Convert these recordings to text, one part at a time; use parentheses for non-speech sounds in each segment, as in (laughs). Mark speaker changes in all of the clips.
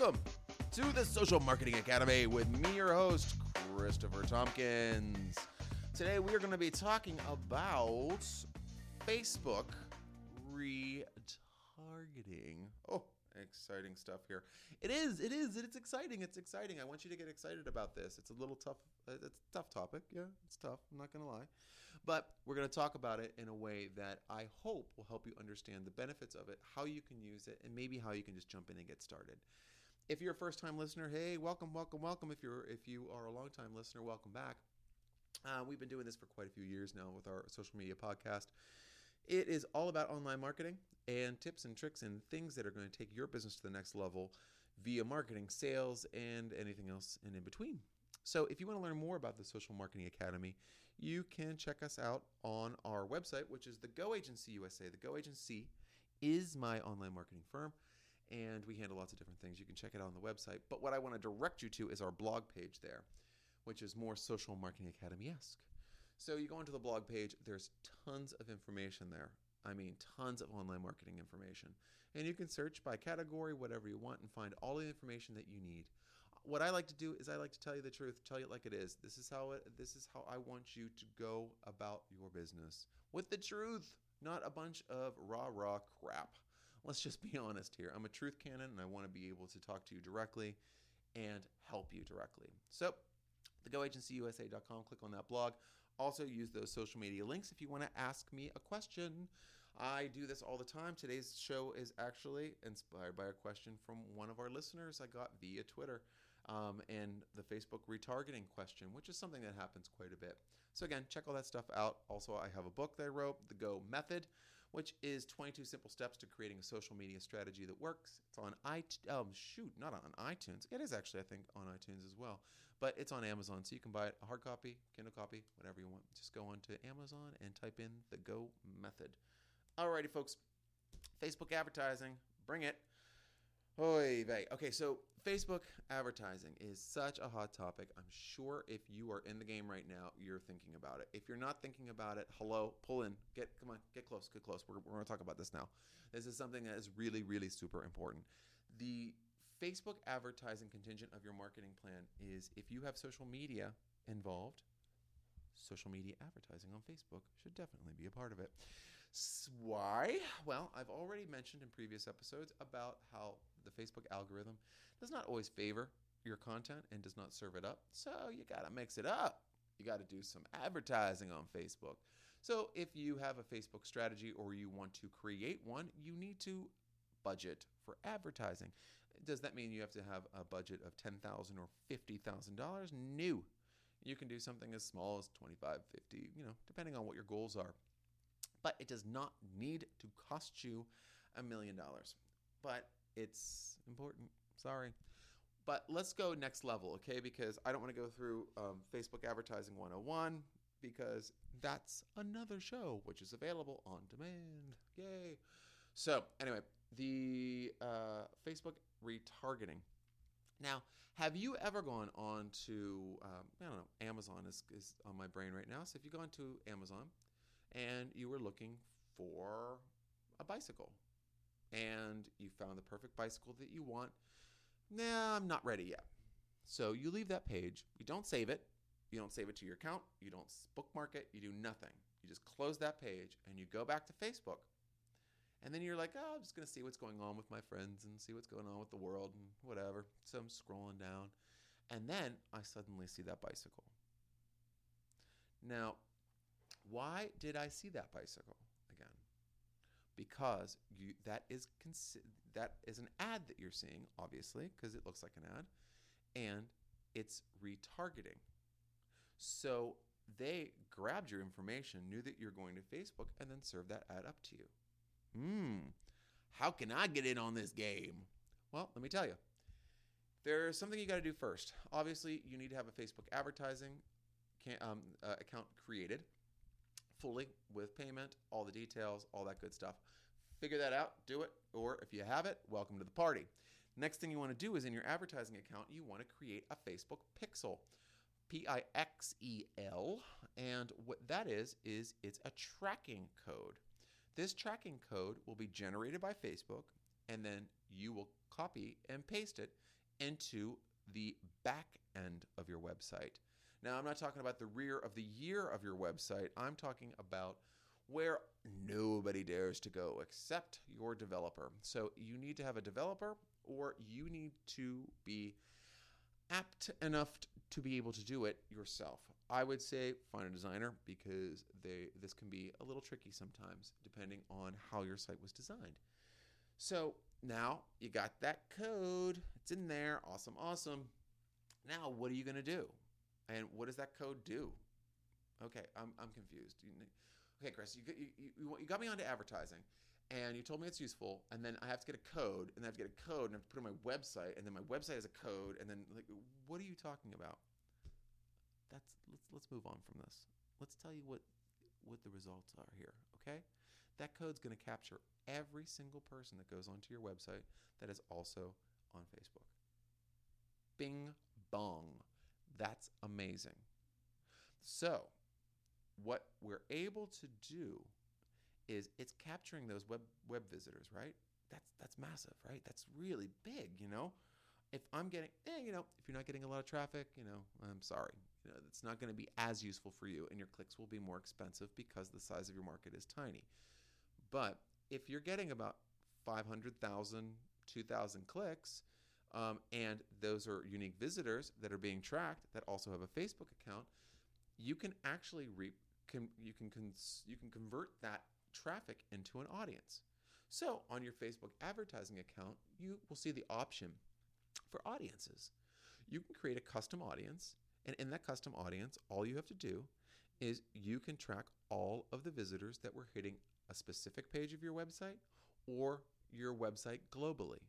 Speaker 1: welcome to the Social Marketing Academy with me, your host, Christopher Tompkins. Today, we are going to be talking about Facebook retargeting. Oh, exciting stuff here. It is, it is, it's exciting. It's exciting. I want you to get excited about this. It's a little tough. uh, It's a tough topic. Yeah, it's tough. I'm not going to lie. But we're going to talk about it in a way that I hope will help you understand the benefits of it, how you can use it, and maybe how you can just jump in and get started. If you're a first-time listener, hey, welcome, welcome, welcome. If you're if you are a long-time listener, welcome back. Uh, we've been doing this for quite a few years now with our social media podcast. It is all about online marketing and tips and tricks and things that are going to take your business to the next level via marketing, sales, and anything else and in between. So, if you want to learn more about the Social Marketing Academy, you can check us out on our website, which is the Go Agency USA. The Go Agency is my online marketing firm, and we handle lots of different things. You can check it out on the website. But what I want to direct you to is our blog page there, which is more Social Marketing Academy esque. So, you go onto the blog page, there's tons of information there. I mean, tons of online marketing information. And you can search by category, whatever you want, and find all the information that you need what I like to do is I like to tell you the truth, tell you it like it is. This is how it, this is how I want you to go about your business with the truth, not a bunch of rah rah crap. Let's just be (laughs) honest here. I'm a truth cannon and I want to be able to talk to you directly and help you directly. So, the goagencyusa.com, click on that blog. Also, use those social media links if you want to ask me a question. I do this all the time. Today's show is actually inspired by a question from one of our listeners I got via Twitter um, and the Facebook retargeting question, which is something that happens quite a bit. So, again, check all that stuff out. Also, I have a book that I wrote, The Go Method, which is 22 simple steps to creating a social media strategy that works. It's on iTunes. Um, shoot, not on iTunes. It is actually, I think, on iTunes as well, but it's on Amazon. So you can buy it a hard copy, Kindle copy, whatever you want. Just go on to Amazon and type in the Go Method. Alrighty, folks. Facebook advertising, bring it. Oy vey. Okay, so Facebook advertising is such a hot topic. I'm sure if you are in the game right now, you're thinking about it. If you're not thinking about it, hello, pull in. Get come on, get close, get close. We're, we're going to talk about this now. This is something that is really, really super important. The Facebook advertising contingent of your marketing plan is if you have social media involved, social media advertising on Facebook should definitely be a part of it. Why? Well, I've already mentioned in previous episodes about how the Facebook algorithm does not always favor your content and does not serve it up. So you got to mix it up. You got to do some advertising on Facebook. So if you have a Facebook strategy or you want to create one, you need to budget for advertising. Does that mean you have to have a budget of 10,000 or $50,000? No. You can do something as small as 25, 50, you know, depending on what your goals are. But it does not need to cost you a million dollars. But it's important. Sorry. But let's go next level, okay? Because I don't want to go through um, Facebook Advertising 101 because that's another show which is available on demand. Yay. So, anyway, the uh, Facebook retargeting. Now, have you ever gone on to, um, I don't know, Amazon is, is on my brain right now. So if you go onto Amazon and you were looking for a bicycle and you found the perfect bicycle that you want, nah, I'm not ready yet. So you leave that page, you don't save it, you don't save it to your account, you don't bookmark it, you do nothing. You just close that page and you go back to Facebook. And then you're like, oh, I'm just going to see what's going on with my friends and see what's going on with the world and whatever. So I'm scrolling down. And then I suddenly see that bicycle. Now, why did I see that bicycle again? Because you that is consi- that is an ad that you're seeing, obviously, because it looks like an ad, and it's retargeting. So they grabbed your information, knew that you're going to Facebook, and then served that ad up to you. Hmm, how can I get in on this game? Well, let me tell you. There's something you got to do first. Obviously, you need to have a Facebook advertising can, um, uh, account created fully with payment, all the details, all that good stuff. Figure that out, do it, or if you have it, welcome to the party. Next thing you want to do is in your advertising account, you want to create a Facebook pixel. P I X E L. And what that is, is it's a tracking code. This tracking code will be generated by Facebook and then you will copy and paste it into the back end of your website. Now, I'm not talking about the rear of the year of your website. I'm talking about where nobody dares to go except your developer. So you need to have a developer or you need to be apt enough to be able to do it yourself. I would say find a designer because they this can be a little tricky sometimes depending on how your site was designed. So now you got that code. It's in there. Awesome, awesome. Now what are you going to do? And what does that code do? Okay, I'm, I'm confused. Okay, Chris, you, you, you, you got me onto advertising and you told me it's useful, and then I have to get a code, and I have to get a code, and I have to put it on my website, and then my website has a code, and then like, what are you talking about? That's let's let's move on from this. Let's tell you what what the results are here. Okay, that code's going to capture every single person that goes onto your website that is also on Facebook. Bing bong, that's amazing. So, what we're able to do is it's capturing those web web visitors, right? That's that's massive, right? That's really big, you know. If I'm getting, eh, you know, if you're not getting a lot of traffic, you know, I'm sorry. You know, it's not going to be as useful for you, and your clicks will be more expensive because the size of your market is tiny. But if you're getting about 500,000, 2,000 clicks, um, and those are unique visitors that are being tracked that also have a Facebook account, you can actually reap can you can cons- you can convert that traffic into an audience. So on your Facebook advertising account, you will see the option for audiences. You can create a custom audience, and in that custom audience, all you have to do is you can track all of the visitors that were hitting a specific page of your website or your website globally.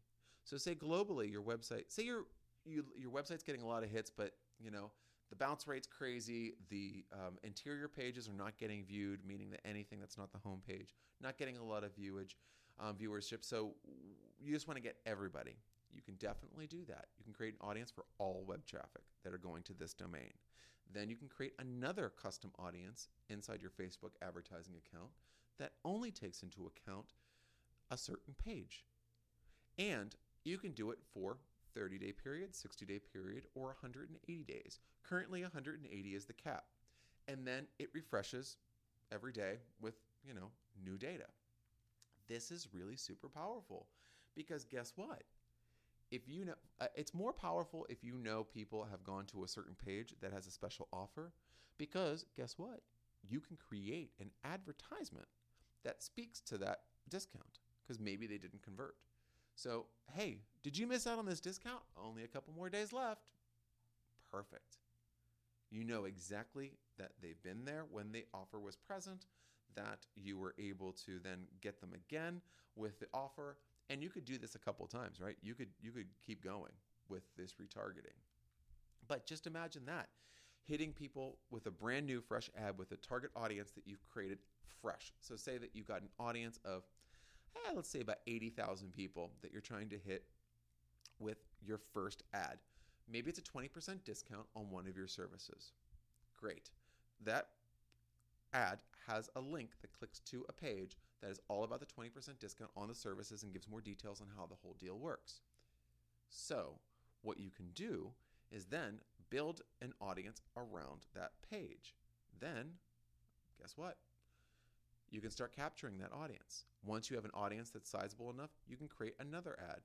Speaker 1: So say globally your website, say your you, your website's getting a lot of hits, but you know the bounce rate's crazy. The um, interior pages are not getting viewed, meaning that anything that's not the home page, not getting a lot of viewage, um, viewership. So you just want to get everybody. You can definitely do that. You can create an audience for all web traffic that are going to this domain. Then you can create another custom audience inside your Facebook advertising account that only takes into account a certain page. And you can do it for 30 day period, 60 day period, or 180 days. Currently, 180 is the cap. And then it refreshes every day with, you know, new data. This is really super powerful because guess what? If you know, uh, it's more powerful if you know people have gone to a certain page that has a special offer because guess what? You can create an advertisement that speaks to that discount because maybe they didn't convert. So, hey, did you miss out on this discount? Only a couple more days left. Perfect. You know exactly that they've been there when the offer was present, that you were able to then get them again with the offer, and you could do this a couple times, right? You could you could keep going with this retargeting. But just imagine that hitting people with a brand new fresh ad with a target audience that you've created fresh. So say that you've got an audience of eh, let's say about 80,000 people that you're trying to hit with your first ad. Maybe it's a 20% discount on one of your services. Great. That ad has a link that clicks to a page that is all about the 20% discount on the services and gives more details on how the whole deal works. So, what you can do is then build an audience around that page. Then, guess what? You can start capturing that audience. Once you have an audience that's sizable enough, you can create another ad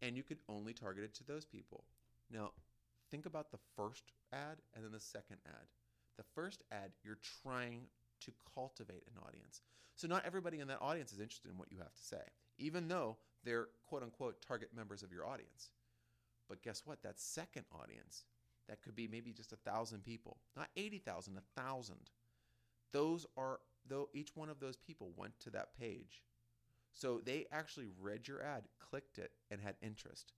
Speaker 1: and you could only target it to those people. Now, think about the first ad and then the second ad. The first ad, you're trying to cultivate an audience. So, not everybody in that audience is interested in what you have to say, even though they're quote unquote target members of your audience. But guess what? That second audience, that could be maybe just a thousand people, not 80,000, a thousand. Those are though each one of those people went to that page. So they actually read your ad, clicked it, and had interest.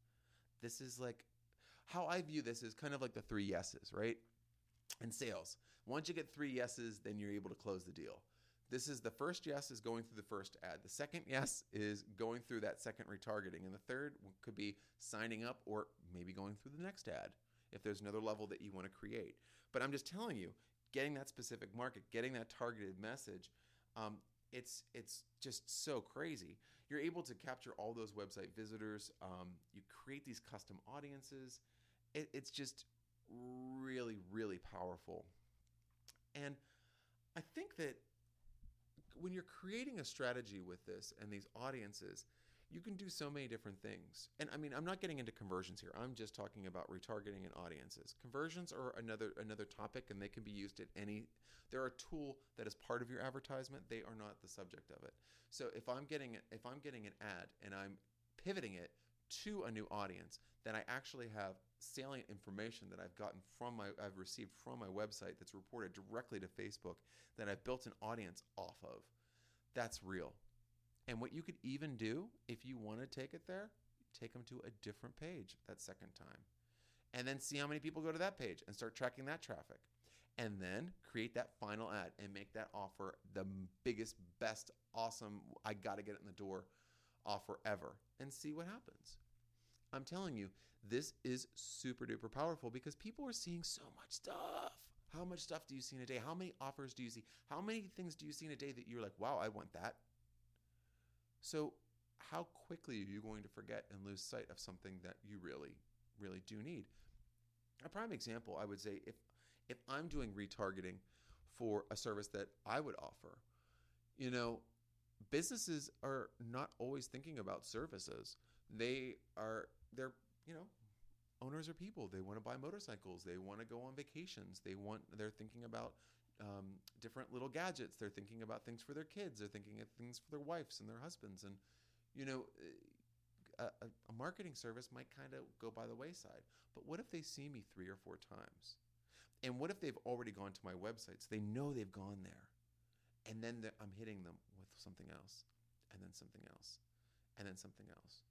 Speaker 1: This is like how I view this is kind of like the three yeses, right? In sales. Once you get three yeses, then you're able to close the deal. This is the first yes is going through the first ad. The second yes is going through that second retargeting. And the third could be signing up or maybe going through the next ad if there's another level that you want to create. But I'm just telling you, getting that specific market, getting that targeted message, um, it's it's just so crazy. You're able to capture all those website visitors. Um, you create these custom audiences. It, it's just really really powerful. And I think that when you're creating a strategy with this and these audiences, you can do so many different things. And I mean, I'm not getting into conversions here. I'm just talking about retargeting and audiences. Conversions are another another topic and they can be used at any they're a tool that is part of your advertisement. They are not the subject of it. So if I'm getting if I'm getting an ad and I'm pivoting it to a new audience, then I actually have salient information that I've gotten from my I've received from my website that's reported directly to Facebook that I've built an audience off of. That's real. And what you could even do if you want to take it there, take them to a different page that second time. And then see how many people go to that page and start tracking that traffic. And then create that final ad and make that offer the biggest, best, awesome, I got to get it in the door offer ever and see what happens. I'm telling you, this is super duper powerful because people are seeing so much stuff. How much stuff do you see in a day? How many offers do you see? How many things do you see in a day that you're like, wow, I want that? So, how quickly are you going to forget and lose sight of something that you really, really do need? A prime example, I would say, if if I'm doing retargeting for a service that I would offer, you know, businesses are not always thinking about services. They are they're, you know, owners are people. They want to buy motorcycles. They want to go on vacations. They want they're thinking about um, different little gadgets. They're thinking about things for their kids. They're thinking of things for their wives and their husbands. And, you know, a, a marketing service might kind of go by the wayside. But what if they see me three or four times? And what if they've already gone to my website? So they know they've gone there. And then I'm hitting them with something else, and then something else, and then something else.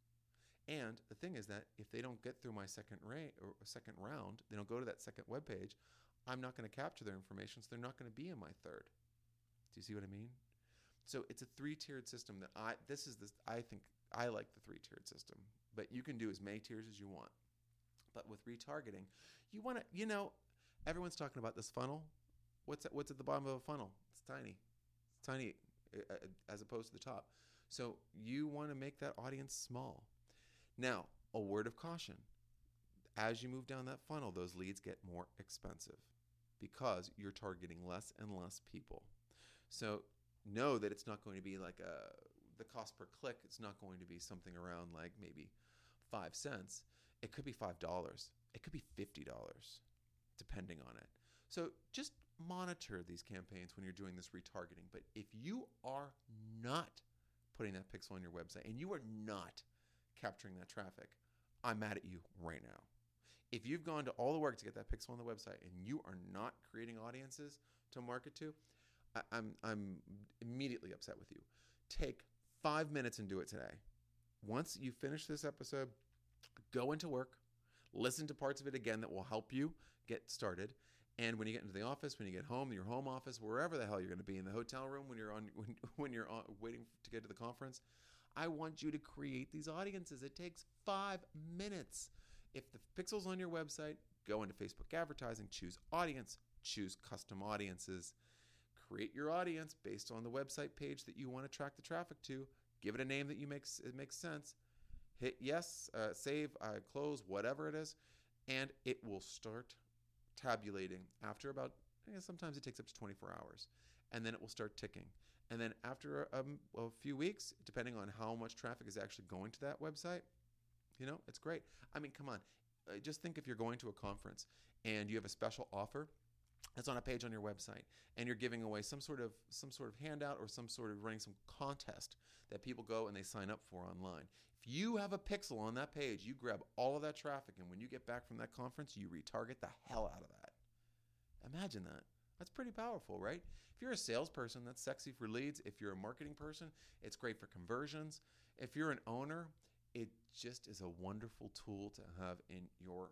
Speaker 1: And the thing is that if they don't get through my second ra- or second round, they don't go to that second web page, I'm not going to capture their information, so they're not going to be in my third. Do you see what I mean? So it's a three-tiered system that I this is this I think I like the three-tiered system, but you can do as many tiers as you want. But with retargeting, you want to you know everyone's talking about this funnel. What's at, what's at the bottom of a funnel? It's tiny. It's tiny uh, uh, as opposed to the top. So you want to make that audience small. Now, a word of caution. As you move down that funnel, those leads get more expensive because you're targeting less and less people. So know that it's not going to be like a the cost per click. It's not going to be something around like maybe five cents. It could be five dollars. It could be fifty dollars, depending on it. So just monitor these campaigns when you're doing this retargeting. But if you are not putting that pixel on your website and you are not capturing that traffic, I'm mad at you right now. If you've gone to all the work to get that pixel on the website and you are not creating audiences to market to, I, I'm I'm immediately upset with you. Take five minutes and do it today. Once you finish this episode, go into work, listen to parts of it again that will help you get started. And when you get into the office, when you get home, your home office, wherever the hell you're going to be, in the hotel room, when you're on, (laughs) when, when you're on, waiting to get to the conference, I want you to create these audiences. It takes five minutes. If the pixel's on your website, go into Facebook advertising, choose audience, choose custom audiences, create your audience based on the website page that you want to track the traffic to. Give it a name that you makes it makes sense. Hit yes, uh, save, uh, close, whatever it is, and it will start tabulating after about. sometimes it takes up to 24 hours, and then it will start ticking. And then after a, um, a few weeks, depending on how much traffic is actually going to that website, you know, it's great. I mean, come on. Uh, just think if you're going to a conference and you have a special offer that's on a page on your website and you're giving away some sort of some sort of handout or some sort of running some contest that people go and they sign up for online. If you have a pixel on that page, you grab all of that traffic and when you get back from that conference, you retarget the hell out of that. Imagine that. That's pretty powerful, right? If you're a salesperson, that's sexy for leads. If you're a marketing person, it's great for conversions. If you're an owner, it just is a wonderful tool to have in your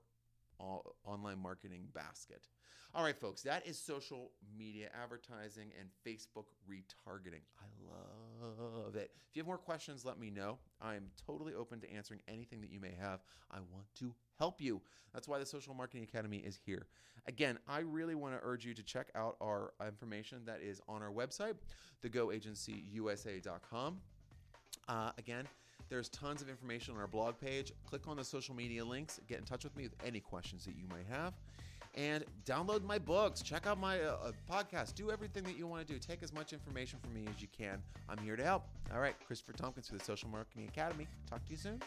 Speaker 1: online marketing basket. All right, folks, that is social media advertising and Facebook retargeting. I love it. If you have more questions, let me know. I'm totally open to answering anything that you may have. I want to help you. That's why the Social Marketing Academy is here. Again, I really want to urge you to check out our information that is on our website, thegoagencyusa.com. Uh, again, there's tons of information on our blog page. Click on the social media links. Get in touch with me with any questions that you might have. And download my books. Check out my uh, uh podcast. Do everything that you want to do. Take as much information from me as you can. I'm here to help. All right, Christopher Tompkins for the Social Marketing Academy. Talk to you soon.